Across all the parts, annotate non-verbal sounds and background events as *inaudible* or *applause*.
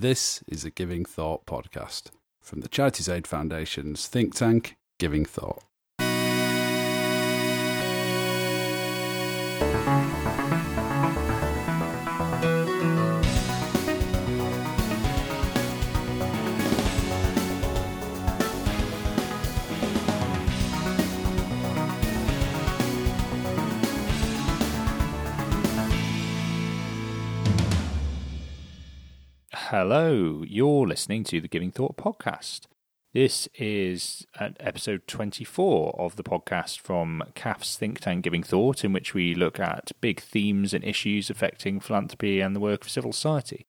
This is a Giving Thought podcast from the Charities Aid Foundation's think tank, Giving Thought. Hello, you're listening to the Giving Thought podcast. This is episode 24 of the podcast from CAF's think tank Giving Thought, in which we look at big themes and issues affecting philanthropy and the work of civil society.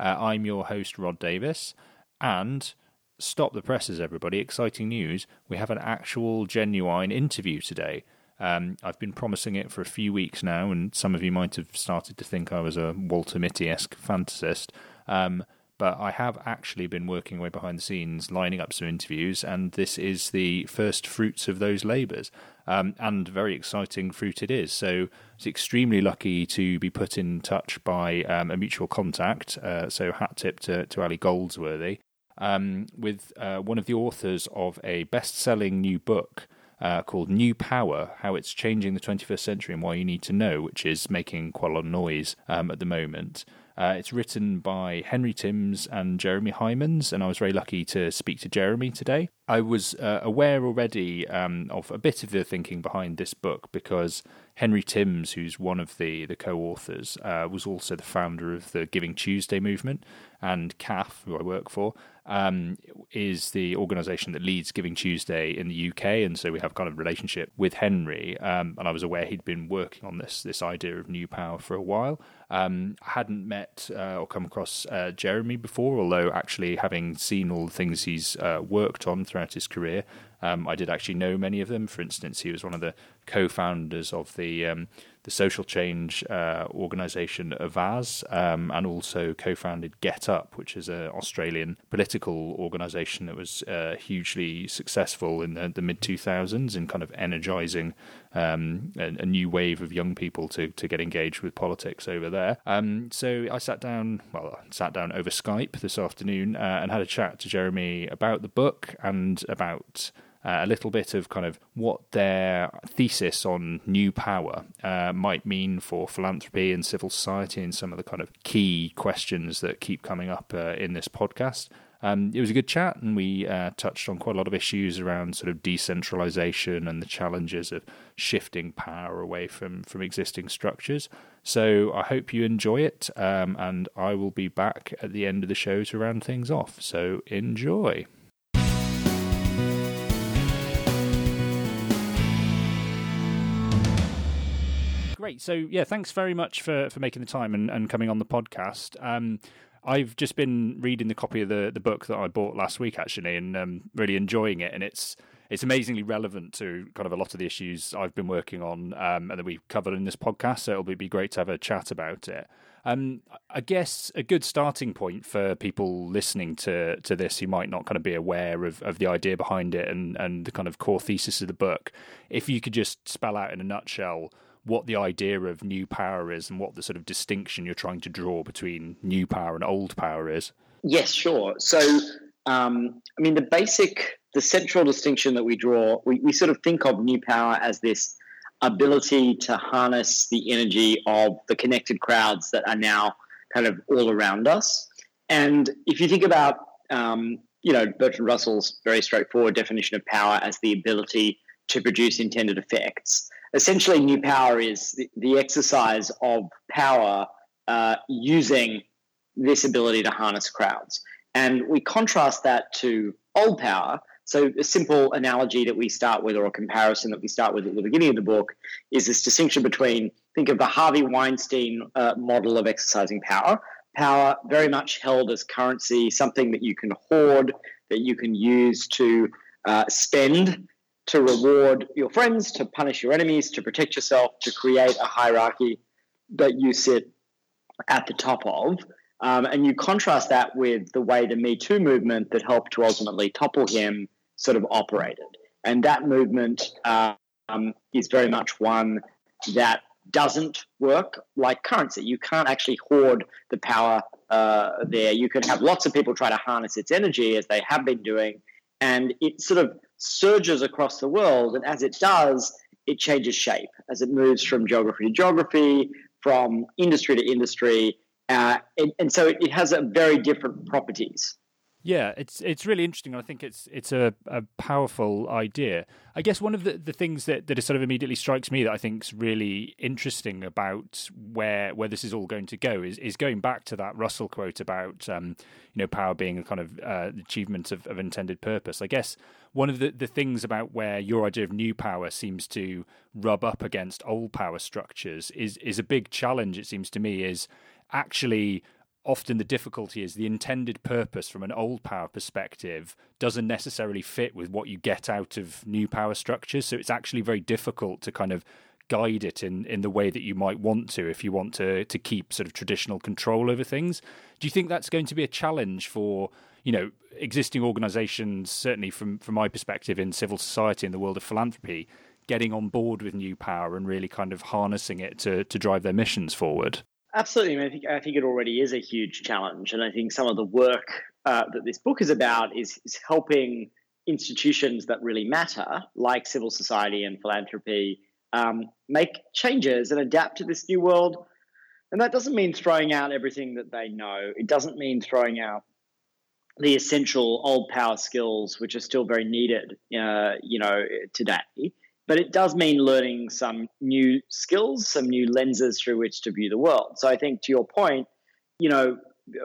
Uh, I'm your host, Rhod Davies, and stop the presses, everybody. Exciting news. We have an actual, genuine interview today. Um, I've been promising it for a few weeks now, and some of you might have started to think I was a Walter Mitty esque fantasist. Um, but I have actually been working away behind the scenes, lining up some interviews, and this is the first fruits of those labours. Um, and very exciting fruit it is. So it's extremely lucky to be put in touch by um, a mutual contact. Uh, so hat tip to, to Ali Goldsworthy um, with uh, one of the authors of a best-selling new book. Uh, called New Power How It's Changing the 21st Century and Why You Need to Know, which is making quite a lot of noise um, at the moment. Uh, it's written by Henry Timms and Jeremy Heimans, and I was very lucky to speak to Jeremy today. I was uh, aware already um, of a bit of the thinking behind this book because Henry Timms, who's one of the, the co authors, uh, was also the founder of the Giving Tuesday movement, and CAF, who I work for, um, is the organisation that leads Giving Tuesday in the UK, and so we have kind of relationship with Henry. Um, and I was aware he'd been working on this this idea of new power for a while. Um, hadn't met uh, or come across uh, Jeremy before, although actually having seen all the things he's uh, worked on throughout his career, um, I did actually know many of them. For instance, he was one of the co-founders of the um, the social change uh, organisation Avaaz, um, and also co-founded GetUp, which is an Australian political organisation that was uh, hugely successful in the, the mid 2000s in kind of energising um, a, a, new wave of young people to to get engaged with politics over there. Um, so I sat down, well, sat down over Skype this afternoon uh, and had a chat to Jeremy about the book and about uh, a little bit of kind of what their thesis on new power uh, might mean for philanthropy and civil society and some of the kind of key questions that keep coming up uh, in this podcast. Um, it was a good chat, and we uh, touched on quite a lot of issues around sort of decentralization and the challenges of shifting power away from from existing structures. So I hope you enjoy it, um, and I will be back at the end of the show to round things off. So enjoy. Great. So yeah, thanks very much for, for making the time and, and coming on the podcast. Um, I've just been reading the copy of the, the book that I bought last week actually, and um, really enjoying it. And it's it's amazingly relevant to kind of a lot of the issues I've been working on, um, and that we've covered in this podcast. So it'll be, great to have a chat about it. Um, I guess a good starting point for people listening to to this who might not kind of be aware of, of the idea behind it and, and the kind of core thesis of the book, if you could just spell out in a nutshell what the idea of new power is and what the sort of distinction you're trying to draw between new power and old power is. Yes, sure. So, um, I mean, the basic, the central distinction that we draw, we, we sort of think of new power as this ability to harness the energy of the connected crowds that are now kind of all around us. And if you think about, um, you know, Bertrand Russell's very straightforward definition of power as the ability to produce intended effects, essentially, new power is the, the exercise of power uh, using this ability to harness crowds. And we contrast that to old power. So, a simple analogy that we start with, or a comparison that we start with at the beginning of the book, is this distinction between think of the Harvey Weinstein uh, model of exercising power. Power very much held as currency, something that you can hoard, that you can use to uh, spend to reward your friends, to punish your enemies, to protect yourself, to create a hierarchy that you sit at the top of. Um, and you contrast that with the way the Me Too movement that helped to ultimately topple him sort of operated. And that movement um, is very much one that doesn't work like currency. You can't actually hoard the power uh, there. You could have lots of people try to harness its energy as they have been doing, and it sort of surges across the world. And as it does, it changes shape as it moves from geography to geography, from industry to industry, uh, and, and, so it has a very different properties. Yeah, it's it's really interesting. I think it's it's a, a powerful idea. I guess one of the, the things that, that sort of immediately strikes me that I think is really interesting about where where this is all going to go is is going back to that Russell quote about um, you know power being a kind of uh, achievement of, of intended purpose. I guess one of the, the things about where your idea of new power seems to rub up against old power structures is is a big challenge. It seems to me is actually often the difficulty is the intended purpose from an old power perspective doesn't necessarily fit with what you get out of new power structures. So it's actually very difficult to kind of guide it in, in the way that you might want to if you want to to keep sort of traditional control over things. Do you think that's going to be a challenge for you know existing organisations? Certainly, from from my perspective in civil society in the world of philanthropy, getting on board with new power and really kind of harnessing it to to drive their missions forward. Absolutely. I, mean, I think I think it already is a huge challenge, and I think some of the work uh, that this book is about is, is helping institutions that really matter, like civil society and philanthropy, um, make changes and adapt to this new world. And that doesn't mean throwing out everything that they know. It doesn't mean throwing out the essential old power skills, which are still very needed, uh, you know, today but it does mean learning some new skills, some new lenses through which to view the world. So I think to your point, you know,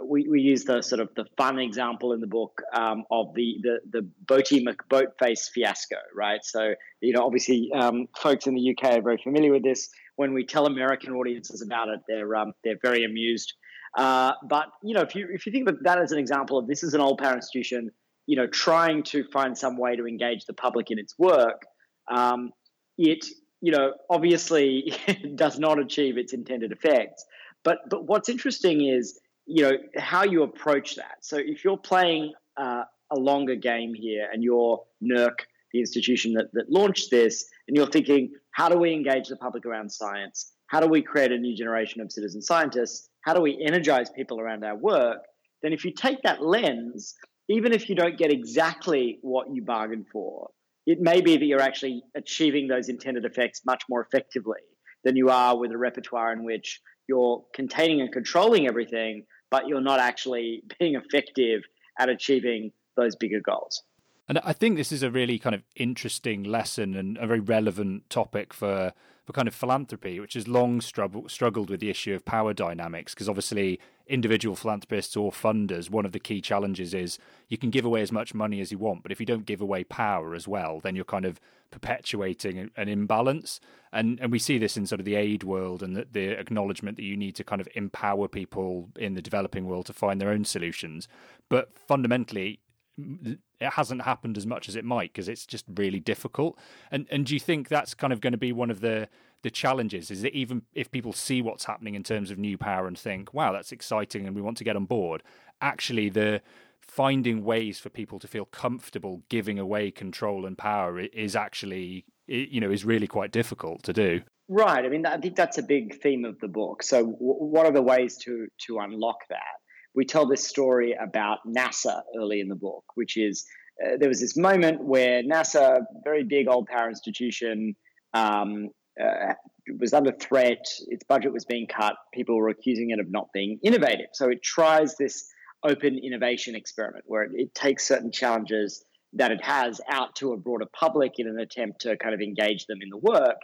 we, we use the sort of the fun example in the book um, of the the the Boaty McBoatface fiasco, right? So you know, obviously, um, folks in the UK are very familiar with this. When we tell American audiences about it, they're um, they're very amused. Uh, but you know, if you if you think of that as an example of this is an old power institution, you know, trying to find some way to engage the public in its work, um, it you know obviously *laughs* does not achieve its intended effects. But but what's interesting is you know how you approach that. So if you're playing uh, a longer game here and you're NERC, the institution that, that launched this, and you're thinking, how do we engage the public around science? How do we create a new generation of citizen scientists? How do we energize people around our work? Then, if you take that lens, even if you don't get exactly what you bargained for, it may be that you're actually achieving those intended effects much more effectively than you are with a repertoire in which you're containing and controlling everything, but you're not actually *laughs* being effective at achieving those bigger goals. And I think this is a really kind of interesting lesson and a very relevant topic for for kind of philanthropy, which has long struggled struggled with the issue of power dynamics. Because obviously, individual philanthropists or funders, one of the key challenges is you can give away as much money as you want, but if you don't give away power as well, then you're kind of perpetuating an imbalance. And and we see this in sort of the aid world and the, the acknowledgement that you need to kind of empower people in the developing world to find their own solutions. But fundamentally, it hasn't happened as much as it might because it's just really difficult. And and do you think that's kind of going to be one of the the challenges? Is that even if people see what's happening in terms of new power and think, "Wow, that's exciting," and we want to get on board, actually the finding ways for people to feel comfortable giving away control and power is actually you know is really quite difficult to do. Right. I mean, I think that's a big theme of the book. So, what are the ways to to unlock that? We tell this story about NASA early in the book, which is uh, there was this moment where NASA, very big old power institution, um, uh, was under threat. Its budget was being cut. People were accusing it of not being innovative. So it tries this open innovation experiment where it, it takes certain challenges that it has out to a broader public in an attempt to kind of engage them in the work.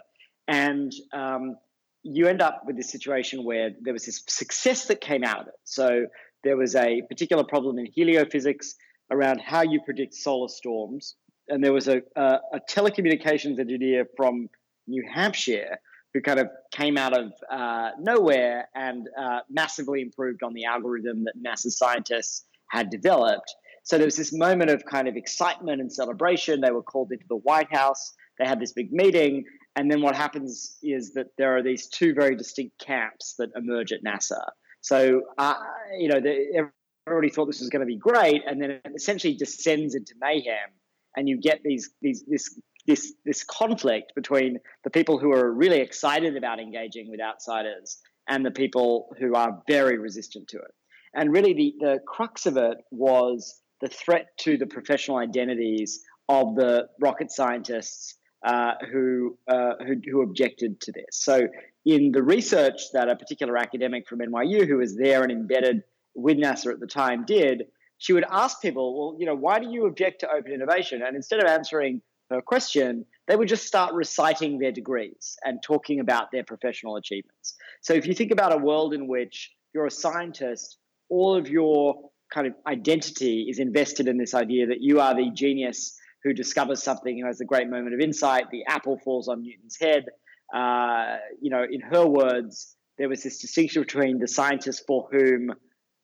And um, you end up with this situation where there was this success that came out of it. So there was a particular problem in heliophysics around how you predict solar storms. And there was a, a, a telecommunications engineer from New Hampshire who kind of came out of uh, nowhere and uh, massively improved on the algorithm that NASA scientists had developed. So there was this moment of kind of excitement and celebration. They were called into the White House. They had this big meeting. And then what happens is that there are these two very distinct camps that emerge at NASA. So, uh, you know, the, everybody thought this was going to be great, and then it essentially descends into mayhem, and you get these these this this this conflict between the people who are really excited about engaging with outsiders and the people who are very resistant to it. And really, the, the crux of it was the threat to the professional identities of the rocket scientists uh, who, uh, who, who objected to this. So, in the research that a particular academic from NYU who was there and embedded with NASA at the time did, she would ask people, "Well, you know, why do you object to open innovation?" And instead of answering her question, they would just start reciting their degrees and talking about their professional achievements. So, if you think about a world in which you're a scientist, all of your kind of identity is invested in this idea that you are the genius who discovers something, who has a great moment of insight. The apple falls on Newton's head. Uh, you know, in her words, there was this distinction between the scientists for whom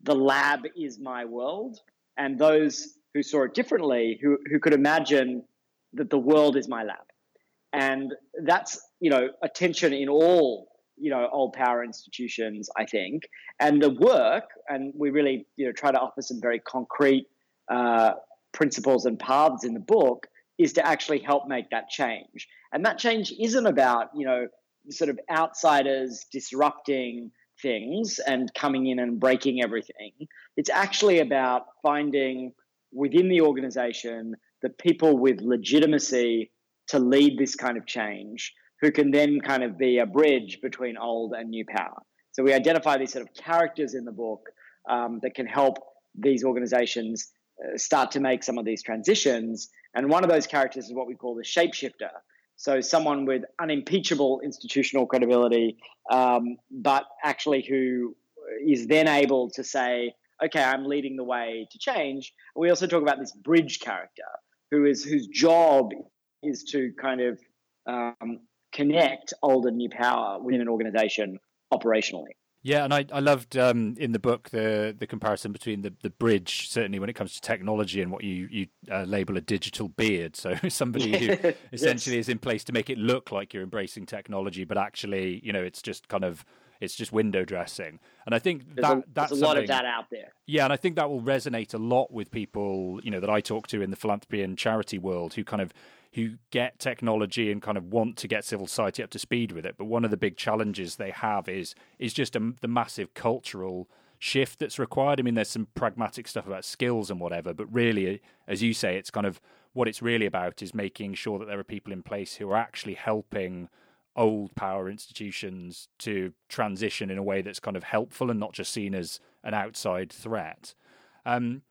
the lab is my world and those who saw it differently, who, who could imagine that the world is my lab. And that's, you know, a tension in all, you know, old power institutions, I think. And the work, and we really, you know, try to offer some very concrete uh, principles and paths in the book is to actually help make that change. And that change isn't about, you know, sort of outsiders disrupting things and coming in and breaking everything. It's actually about finding within the organization the people with legitimacy to lead this kind of change who can then kind of be a bridge between old and new power. So we identify these sort of characters in the book um, that can help these organizations start to make some of these transitions. And one of those characters is what we call the shapeshifter. So someone with unimpeachable institutional credibility, um, but actually who is then able to say, okay, I'm leading the way to change. We also talk about this bridge character, who is whose job is to kind of um, connect old and new power within an organization operationally. Yeah, and I, I loved um, in the book the the comparison between the, the bridge, certainly when it comes to technology and what you you uh, label a digital beard. So *laughs* somebody who *laughs* essentially yes. is in place to make it look like you're embracing technology, but actually, you know, it's just kind of it's just window dressing. And I think there's that a, that's a lot of that out there. Yeah, and I think that will resonate a lot with people, you know, that I talk to in the philanthropy and charity world who kind of who get technology and kind of want to get civil society up to speed with it. But one of the big challenges they have is is just a, the massive cultural shift that's required. I mean, there's some pragmatic stuff about skills and whatever, but really, as you say, it's kind of what it's really about is making sure that there are people in place who are actually helping old power institutions to transition in a way that's kind of helpful and not just seen as an outside threat. Um,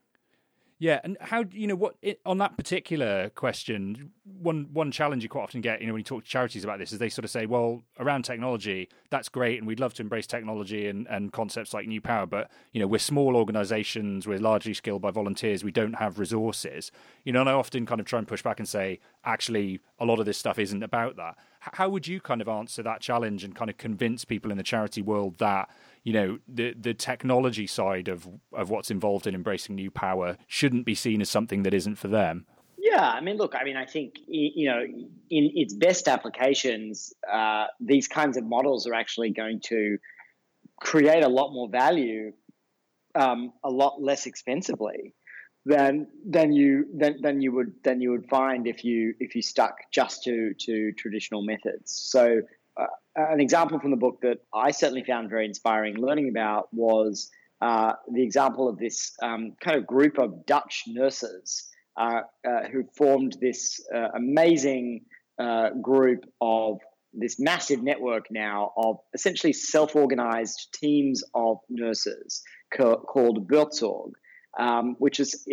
yeah, and how you know what it, on that particular question? One one challenge you quite often get, you know, when you talk to charities about this, is they sort of say, "Well, around technology, that's great, and we'd love to embrace technology and, and concepts like new power, but you know, we're small organisations, we're largely skilled by volunteers, we don't have resources." You know, and I often kind of try and push back and say, actually, a lot of this stuff isn't about that. How would you kind of answer that challenge and kind of convince people in the charity world that you know the the technology side of of what's involved in embracing new power shouldn't be seen as something that isn't for them. Yeah, I mean, look, I mean, I think you know, in its best applications, uh, these kinds of models are actually going to create a lot more value, um, a lot less expensively than than you than, than you would than you would find if you if you stuck just to to traditional methods. So uh, an example from the book that I certainly found very inspiring learning about was uh, the example of this um, kind of group of Dutch nurses uh, uh who formed this uh, amazing group of this massive network now of essentially self organized teams of nurses co- called Buurtzorg. Um, which is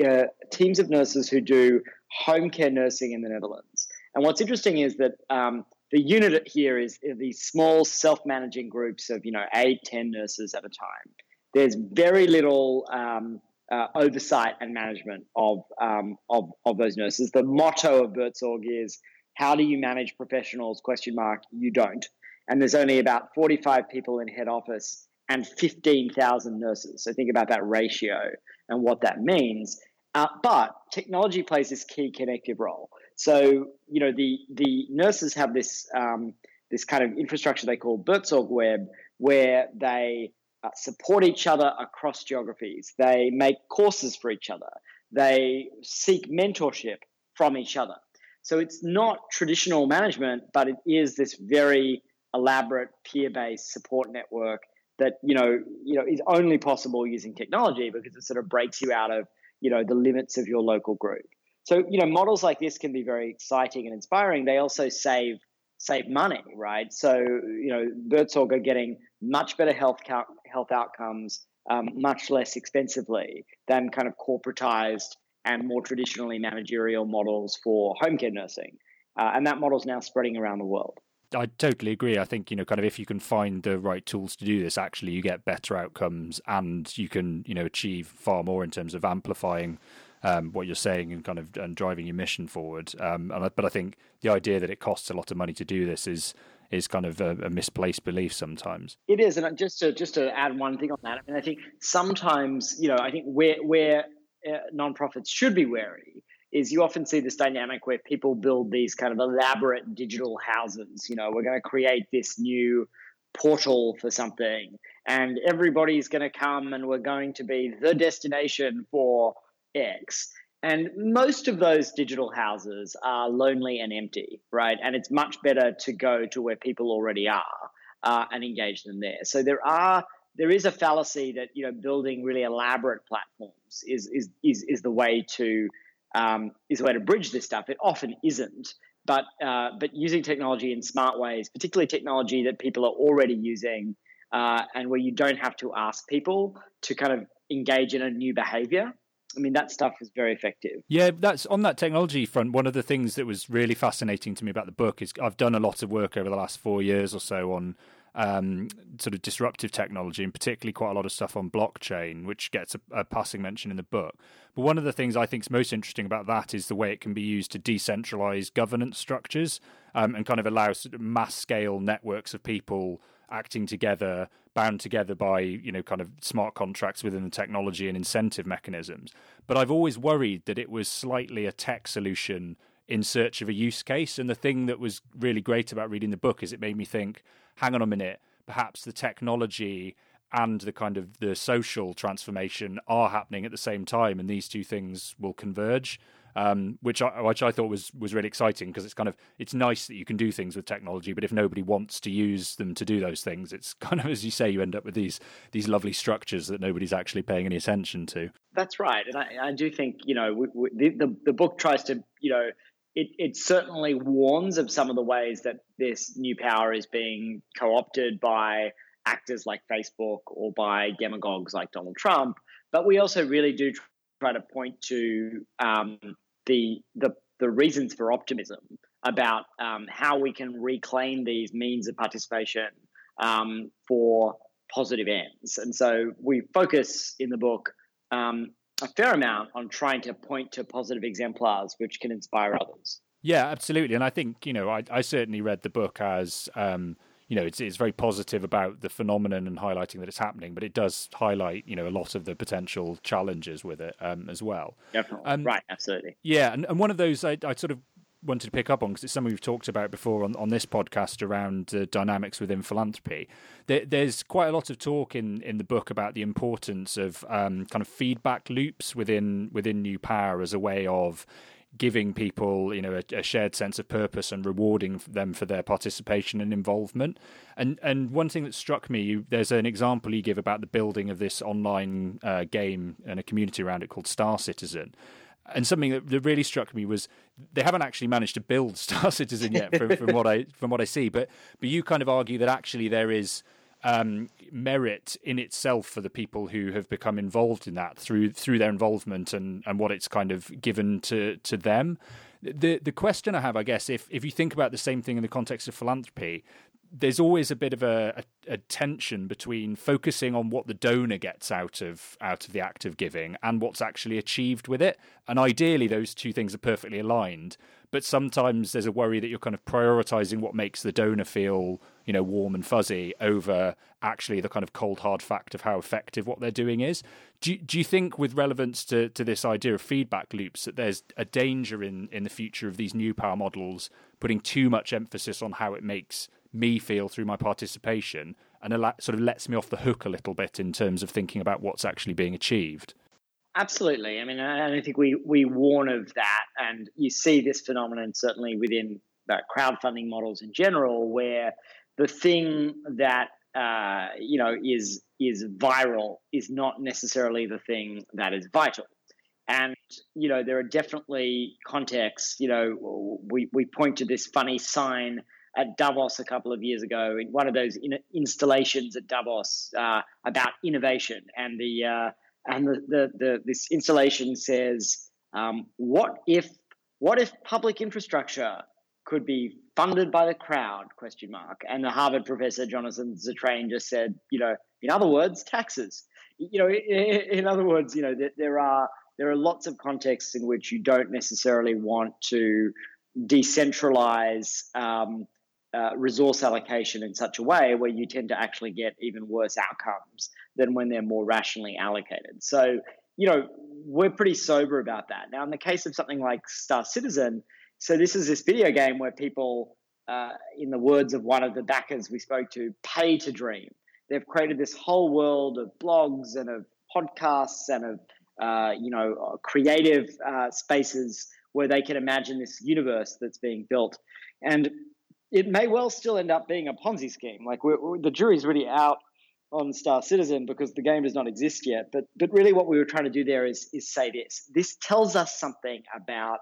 teams of nurses who do home care nursing in the Netherlands. And what's interesting is that um, the unit here is these small self-managing groups of you know eight ten nurses at a time. There's very little um, uh, oversight and management of, um, of of those nurses. The motto of Buurtzorg is how do you manage professionals? question mark you don't. And there's only about 45 people in head office and 15,000 nurses. So think about that ratio and what that means. Uh, but technology plays this key connective role so you know the the nurses have this um, this kind of infrastructure they call Buurtzorg Web, where they uh, support each other across geographies. They make courses for each other. They seek mentorship from each other. So it's not traditional management, but it is this very elaborate peer-based support network that you know you know is only possible using technology because it sort of breaks you out of you know the limits of your local group. So you know models like this can be very exciting and inspiring. They also save save money, right? So you know Buurtzorg are getting much better health health outcomes um, much less expensively than kind of corporatized and more traditionally managerial models for home care nursing. Uh, and that model is now spreading around the world. I totally agree. I think you know, kind of, if you can find the right tools to do this, actually, you get better outcomes, and you can you know achieve far more in terms of amplifying um, what you're saying and kind of and driving your mission forward. Um, and, but I think the idea that it costs a lot of money to do this is is kind of a, a, misplaced belief sometimes. It is, and just to just to add one thing on that, I mean, I think sometimes you know, I think where where uh, nonprofits should be wary is you often see this dynamic where people build these kind of elaborate digital houses. You know, we're going to create this new portal for something, and everybody's going to come, and we're going to be the destination for X. And most of those digital houses are lonely and empty, right? And it's much better to go to where people already are uh, and engage them there. So there are there is a fallacy that you know building really elaborate platforms is is is, is the way to um, is the way to bridge this stuff. It often isn't, but uh, but using technology in smart ways, particularly technology that people are already using, uh, and where you don't have to ask people to kind of engage in a new behavior. I mean, that stuff is very effective. Yeah, that's on that technology front. One of the things that was really fascinating to me about the book is I've done a lot of work over the last four years or so on um, sort of disruptive technology, and particularly quite a lot of stuff on blockchain, which gets a, a, passing mention in the book. But one of the things I think is most interesting about that is the way it can be used to decentralize governance structures um, and kind of allow sort of mass scale networks of people acting together, bound together by you know kind of smart contracts within the technology and incentive mechanisms. But I've always worried that it was slightly a tech solution in search of a use case. And the thing that was really great about reading the book is it made me think, hang on a minute, perhaps the technology and the kind of the social transformation are happening at the same time, and these two things will converge. Um, which I which I thought was was really exciting because it's kind of it's nice that you can do things with technology, but if nobody wants to use them to do those things, it's *laughs* kind of as you say, you end up with these these lovely structures that nobody's actually paying any attention to. That's right, and I, I do think you know we, we, the, the the book tries to you know it, it certainly warns of some of the ways that this new power is being co opted by actors like Facebook or by demagogues like Donald Trump. But we also really do try to point to um, the, the, the reasons for optimism about um, how we can reclaim these means of participation um, for positive ends. And so we focus in the book um, a fair amount on trying to point to positive exemplars which can inspire others. Yeah, absolutely. And I think, you know, I, I certainly read the book as, um, you know, it's, it's very positive about the phenomenon and highlighting that it's happening, but it does highlight, you know, a lot of the potential challenges with it um, as well. Definitely. Um, right, absolutely. Yeah. And, and one of those I, I sort of wanted to pick up on because it's something we've talked about before on, on this podcast around uh, dynamics within philanthropy. There, there's quite a lot of talk in, in the book about the importance of um, kind of feedback loops within within New Power as a way of giving people you know a, a, shared sense of purpose and rewarding them for their participation and involvement and and one thing that struck me you, there's an example you give about the building of this online uh, game and a community around it called star citizen and something that, that, really struck me was they haven't actually managed to build *laughs* Star Citizen yet, from, from, what I from what I see. But but you kind of argue that actually there is um, merit in itself for the people who have become involved in that through through their involvement and, and what it's kind of given to to them. The the question I have, I guess, if if you think about the same thing in the context of philanthropy, there's always a bit of a, a, a, tension between focusing on what the donor gets out of out of the act of giving and what's actually achieved with it. And ideally, those two things are perfectly aligned. But sometimes there's a worry that you're kind of prioritizing what makes the donor feel, you know, warm and fuzzy over actually the kind of cold hard fact of how effective what they're doing is. Do you, do you think, with relevance to, to this idea of feedback loops, that there's a danger in in the future of these new power models putting too much emphasis on how it makes me feel through my participation and sort of lets me off the hook a little bit in terms of thinking about what's actually being achieved. Absolutely. I mean, I think we, we warn of that. And you see this phenomenon certainly within crowdfunding models in general, where the thing that uh, you know is is viral is not necessarily the thing that is vital. And you know there are definitely contexts. You know we we point to this funny sign at Davos a couple of years ago in one of those in- installations at Davos uh, about innovation, and the uh, and the, the, the this installation says, um, "What if what if public infrastructure could be funded by the crowd?" Question mark. And the Harvard professor Jonathan Zittrain just said, "You know, in other words, taxes. You know, in, in other words, you know, there, there are." There are lots of contexts in which you don't necessarily want to decentralize um, uh, resource allocation in such a way where you tend to actually get even worse outcomes than when they're more rationally allocated. So, you know, we're pretty sober about that. Now, in the case of something like Star Citizen, so this is this video game where people, uh, in the words of one of the backers we spoke to, pay to dream. They've created this whole world of blogs and of podcasts and of, uh, you know, creative uh, spaces where they can imagine this universe that's being built. And it may well still end up being a Ponzi scheme. Like we're, we're, the jury's really out on Star Citizen because the game does not exist yet. But but really, what we were trying to do there is is say this. This tells us something about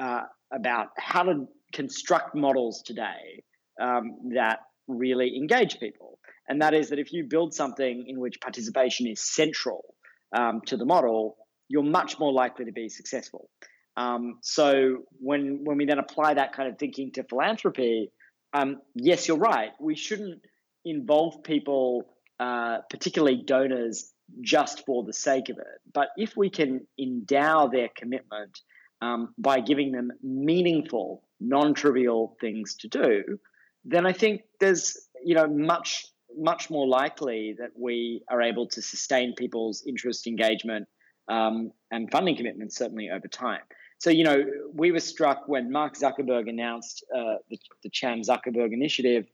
uh, about how to construct models today um, that really engage people. And that is that if you build something in which participation is central um, to the model, you're much more likely to be successful. Um, so when when we then apply that kind of thinking to philanthropy, um, yes, you're right. We shouldn't involve people, uh, particularly donors, just for the sake of it. But if we can endow their commitment um, by giving them meaningful, non-trivial things to do, then I think there's you know much much more likely that we are able to sustain people's interest, engagement, um, and funding commitments certainly over time. So, you know, we were struck when Mark Zuckerberg announced uh, the, the Chan Zuckerberg Initiative.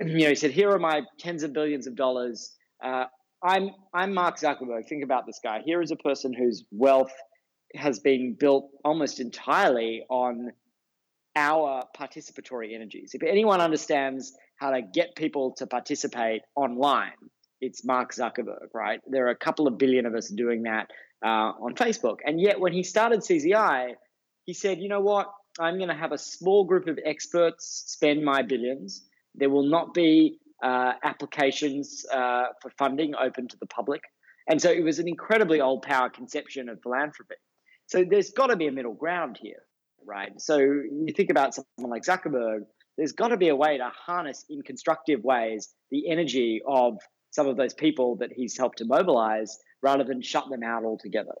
You know, he said, "Here are my tens of billions of dollars. Uh, I'm I'm Mark Zuckerberg. Think about this guy. Here is a person whose wealth has been built almost entirely on our participatory energies. If anyone understands how to get people to participate online, it's Mark Zuckerberg, right? There are a couple of billion of us doing that uh, on Facebook. And yet, when he started CZI, he said, you know what? I'm going to have a small group of experts spend my billions. There will not be uh, applications uh, for funding open to the public. And so it was an incredibly old power conception of philanthropy. So there's got to be a middle ground here, right? So you think about someone like Zuckerberg, there's got to be a way to harness in constructive ways the energy of some of those people that he's helped to mobilize rather than shut them out altogether.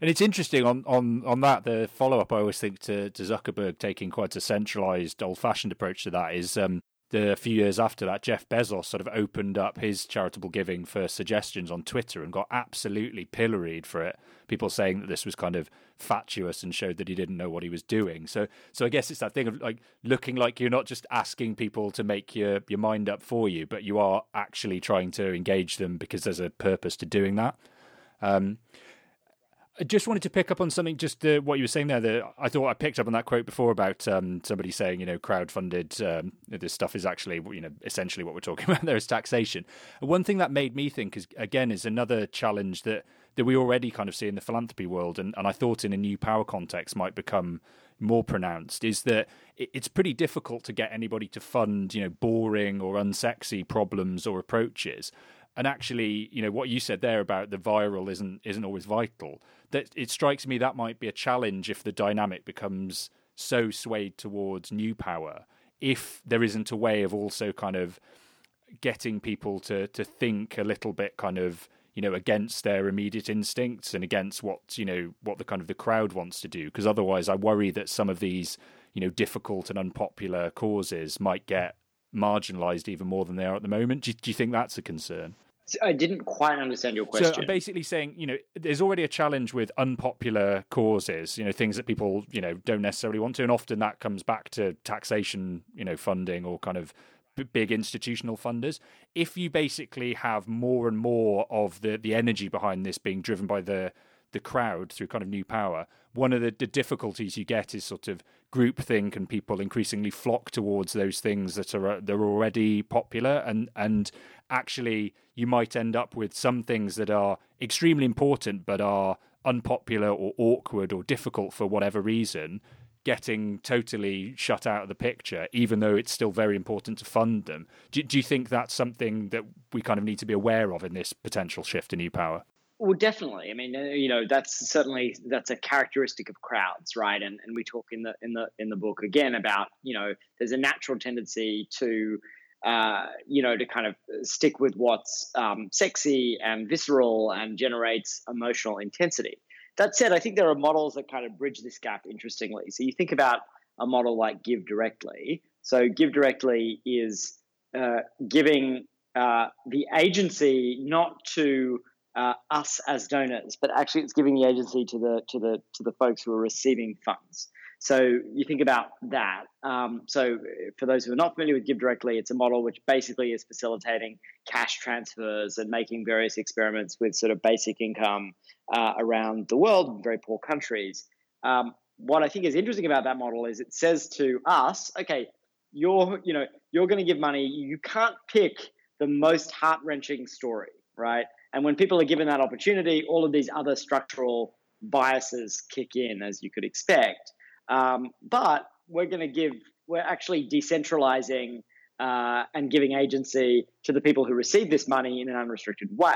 And it's interesting on, on, on that, the follow up I always think to, to Zuckerberg taking quite a centralized, old fashioned approach to that is um, the few years after that, Jeff Bezos sort of opened up his charitable giving for suggestions on Twitter and got absolutely pilloried for it. People saying that this was kind of fatuous and showed that he didn't know what he was doing. So, so I guess it's that thing of like looking like you're not just asking people to make your your mind up for you, but you are actually trying to engage them because there's a purpose to doing that. Um, I just wanted to pick up on something, just uh, what you were saying there. That I thought I picked up on that quote before about um, somebody saying, you know, crowd-funded. Um, this stuff is actually, you know, essentially what we're talking *laughs* about there is taxation. One thing that made me think is, again, is another challenge that that we already kind of see in the philanthropy world, and, and I thought in a new power context might become more pronounced. Is that it's pretty difficult to get anybody to fund, you know, boring or unsexy problems or approaches and actually, you know, what you said there about the viral isn't isn't always vital. That it strikes me that might be a challenge if the dynamic becomes so swayed towards new power. If there isn't a way of also kind of getting people to to think a little bit kind of you know against their immediate instincts and against what you know what the kind of the crowd wants to do because otherwise i worry that some of these you know difficult and unpopular causes might get marginalized even more than they are at the moment. Do, do you think that's a concern? I didn't quite understand your uh, question. So I'm basically saying, you know, there's already a challenge with unpopular causes, you know, things that people, you know, don't necessarily want to, and often that comes back to taxation, you know, funding or kind of big institutional funders. If you basically have more and more of the the energy behind this being driven by the the crowd through kind of new power, one of the, the difficulties you get is sort of groupthink and people increasingly flock towards those things that are they're already popular and and actually you might end up with some things that are extremely important but are unpopular or awkward or difficult for whatever reason getting totally shut out of the picture, even though it's still very important to fund them. Do, do, you think that's something that we kind of need to be aware of in this potential shift to new power? Well, definitely. I mean, uh, you know, that's certainly that's a characteristic of crowds, right? And and we talk in the in the in the book again about you know there's a natural tendency to uh, you know to kind of stick with what's um, sexy and visceral and generates emotional intensity. That said, I think there are models that kind of bridge this gap interestingly. So you think about a model like GiveDirectly. So GiveDirectly is uh, giving uh, the agency not to uh, us as donors, but actually it's giving the agency to the to the to the folks who are receiving funds. So you think about that. Um, so for those who are not familiar with GiveDirectly, it's a model which basically is facilitating cash transfers and making various experiments with sort of basic income uh, around the world in very poor countries. Um, what I think is interesting about that model is it says to us, okay, you're you know you're going to give money. You can't pick the most heart wrenching story, right? And when people are given that opportunity, all of these other structural biases kick in, as you could expect. Um, but we're going to give, we're actually decentralizing uh, and giving agency to the people who receive this money in an unrestricted way.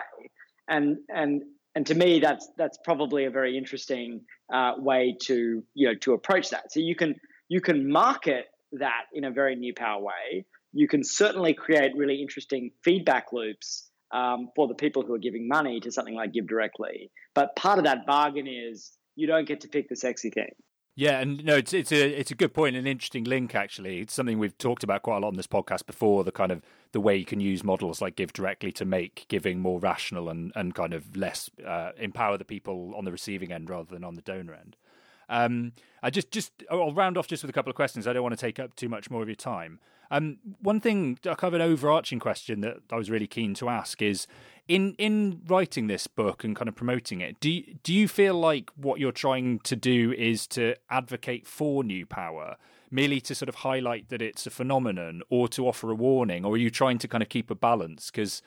And, and, and to me, that's, that's probably a very interesting uh, way to, you know, to approach that. So you can, you can market that in a very new power way. You can certainly create really interesting feedback loops um, for the people who are giving money to something like GiveDirectly. But part of that bargain is you don't get to pick the sexy thing. Yeah, and no, it's it's a it's a good point, an interesting link actually. It's something we've talked about quite a lot on this podcast before. The kind of the way you can use models like GiveDirectly to make giving more rational and and kind of less uh, empower the people on the receiving end rather than on the donor end. Um, I just, just, I'll round off just with a couple of questions. I don't want to take up too much more of your time. Um, one thing, I kind of an overarching question that I was really keen to ask is, in in writing this book and kind of promoting it, do you, do you feel like what you're trying to do is to advocate for new power, merely to sort of highlight that it's a phenomenon, or to offer a warning, or are you trying to kind of keep a balance? Because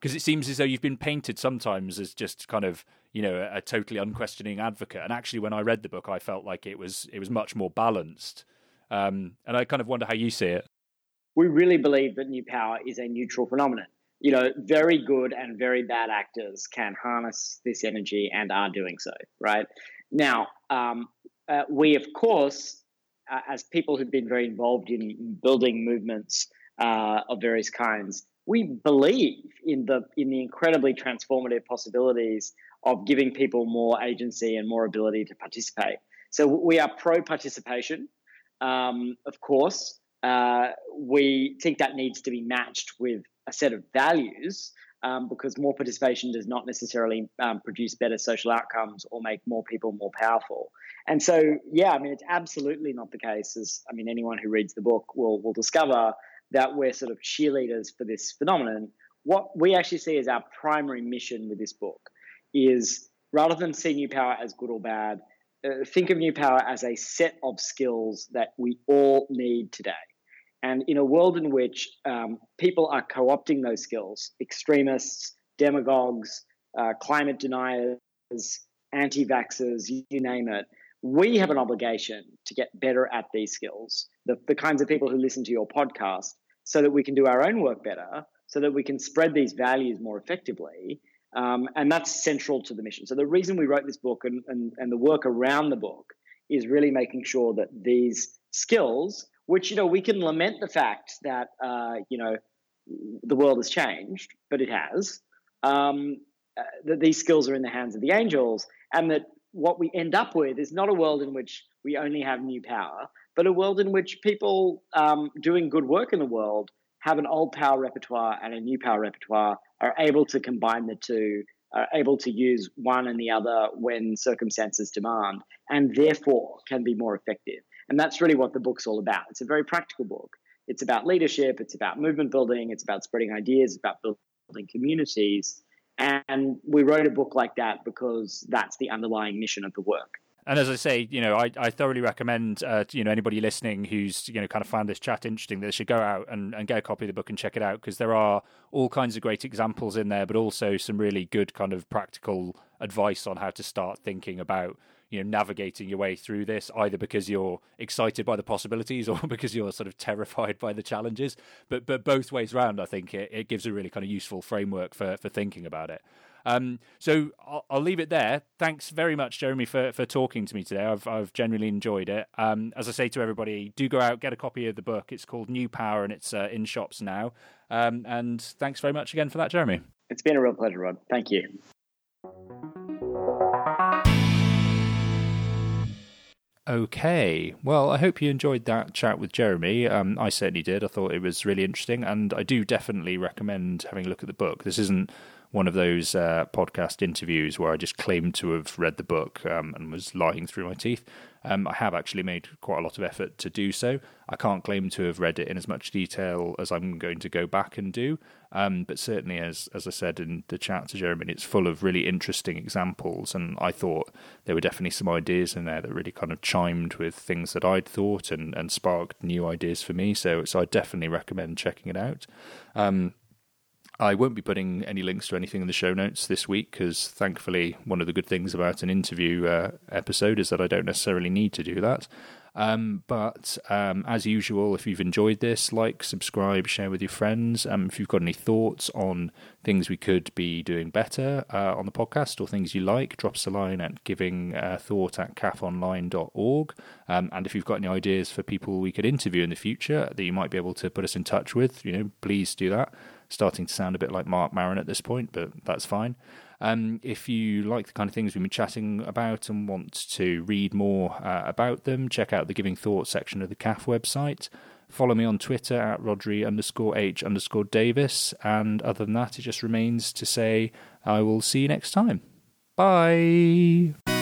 because it seems as though you've been painted sometimes as just kind of you know a, a, totally unquestioning advocate. And actually when i read the book i felt like it was it was much more balanced. Um, and i kind of wonder how you see it we really believe that new power is a neutral phenomenon you know very good and very bad actors can harness this energy and are doing so right now um, uh, we of course uh, as people who've been very involved in building movements uh, of various kinds we believe in the in the incredibly transformative possibilities of giving people more agency and more ability to participate. So we are pro participation, um, of course. Uh, we think that needs to be matched with a set of values um, because more participation does not necessarily um, produce better social outcomes or make more people more powerful. And so, yeah, I mean, it's absolutely not the case. As I mean, anyone who reads the book will will discover that we're sort of cheerleaders for this phenomenon. What we actually see as our primary mission with this book is rather than see new power as good or bad, uh, think of new power as a set of skills that we all need today. And in a world in which um, people are co opting those skills, extremists, demagogues, uh, climate deniers, anti vaxxers, you name it, we have an obligation to get better at these skills. The, the kinds of people who listen to your podcast so that we can do our own work better, so that we can spread these values more effectively. Um, and that's central to the mission. So the reason we wrote this book and, and, and the work around the book is really making sure that these skills, which, you know, we can lament the fact that, uh, you know, the world has changed, but it has, um, uh, that these skills are in the hands of the angels and that what we end up with is not a world in which we only have new power, but a world in which people um, doing good work in the world have an old power repertoire and a new power repertoire, are able to combine the two, are able to use one and the other when circumstances demand, and therefore can be more effective. And that's really what the book's all about. It's a very practical book. It's about leadership, it's about movement building, it's about spreading ideas, it's about building communities. And we wrote a book like that because that's the underlying mission of the work. And as I say, you know, I, I thoroughly recommend, uh, you know, anybody listening who's, you know, kind of found this chat interesting, they should go out and, and get a copy of the book and check it out because there are all kinds of great examples in there, but also some really good kind of practical advice on how to start thinking about, you know, navigating your way through this, either because you're excited by the possibilities *laughs* or because you're sort of terrified by the challenges. But but both ways around, I think it, it gives a really kind of useful framework for for thinking about it. Um, so I'll, I'll, leave it there. Thanks very much, Jeremy, for, for talking to me today. I've, I've genuinely enjoyed it. Um, as I say to everybody, do go out, get a copy of the book. It's called New Power and it's uh, in shops now. Um, and thanks very much again for that, Jeremy. It's been a real pleasure, Rod. Thank you. Okay. Well, I hope you enjoyed that chat with Jeremy. Um, I certainly did. I thought it was really interesting, and I do definitely recommend having a look at the book. This isn't one of those uh, podcast interviews where I just claimed to have read the book um, and was lying through my teeth. Um, I have actually made quite a lot of effort to do so. I can't claim to have read it in as much detail as I'm going to go back and do, um, but certainly, as as I said in the chat to Jeremy, it's full of really interesting examples, and I thought there were definitely some ideas in there that really kind of chimed with things that I'd thought and, and sparked new ideas for me. So, so I definitely recommend checking it out. Um, I won't be putting any links to anything in the show notes this week because, thankfully, one of the good things about an interview uh, episode is that I don't necessarily need to do that. Um, but um, as usual, if you've enjoyed this, like, subscribe, share with your friends. Um, if you've got any thoughts on things we could be doing better uh, on the podcast or things you like, drop us a line at giving uh, at cafonline.org. Um, and if you've got any ideas for people we could interview in the future that you might be able to put us in touch with, you know, please do that starting to sound a bit like Marc Maron at this point, but that's fine. Um, if you like the kind of things we've been chatting about and want to read more uh, about them, check out the Giving Thought section of the CAF website. Follow me on Twitter at Rhodri underscore H underscore Davies. And other than that, it just remains to say I will see you next time. Bye.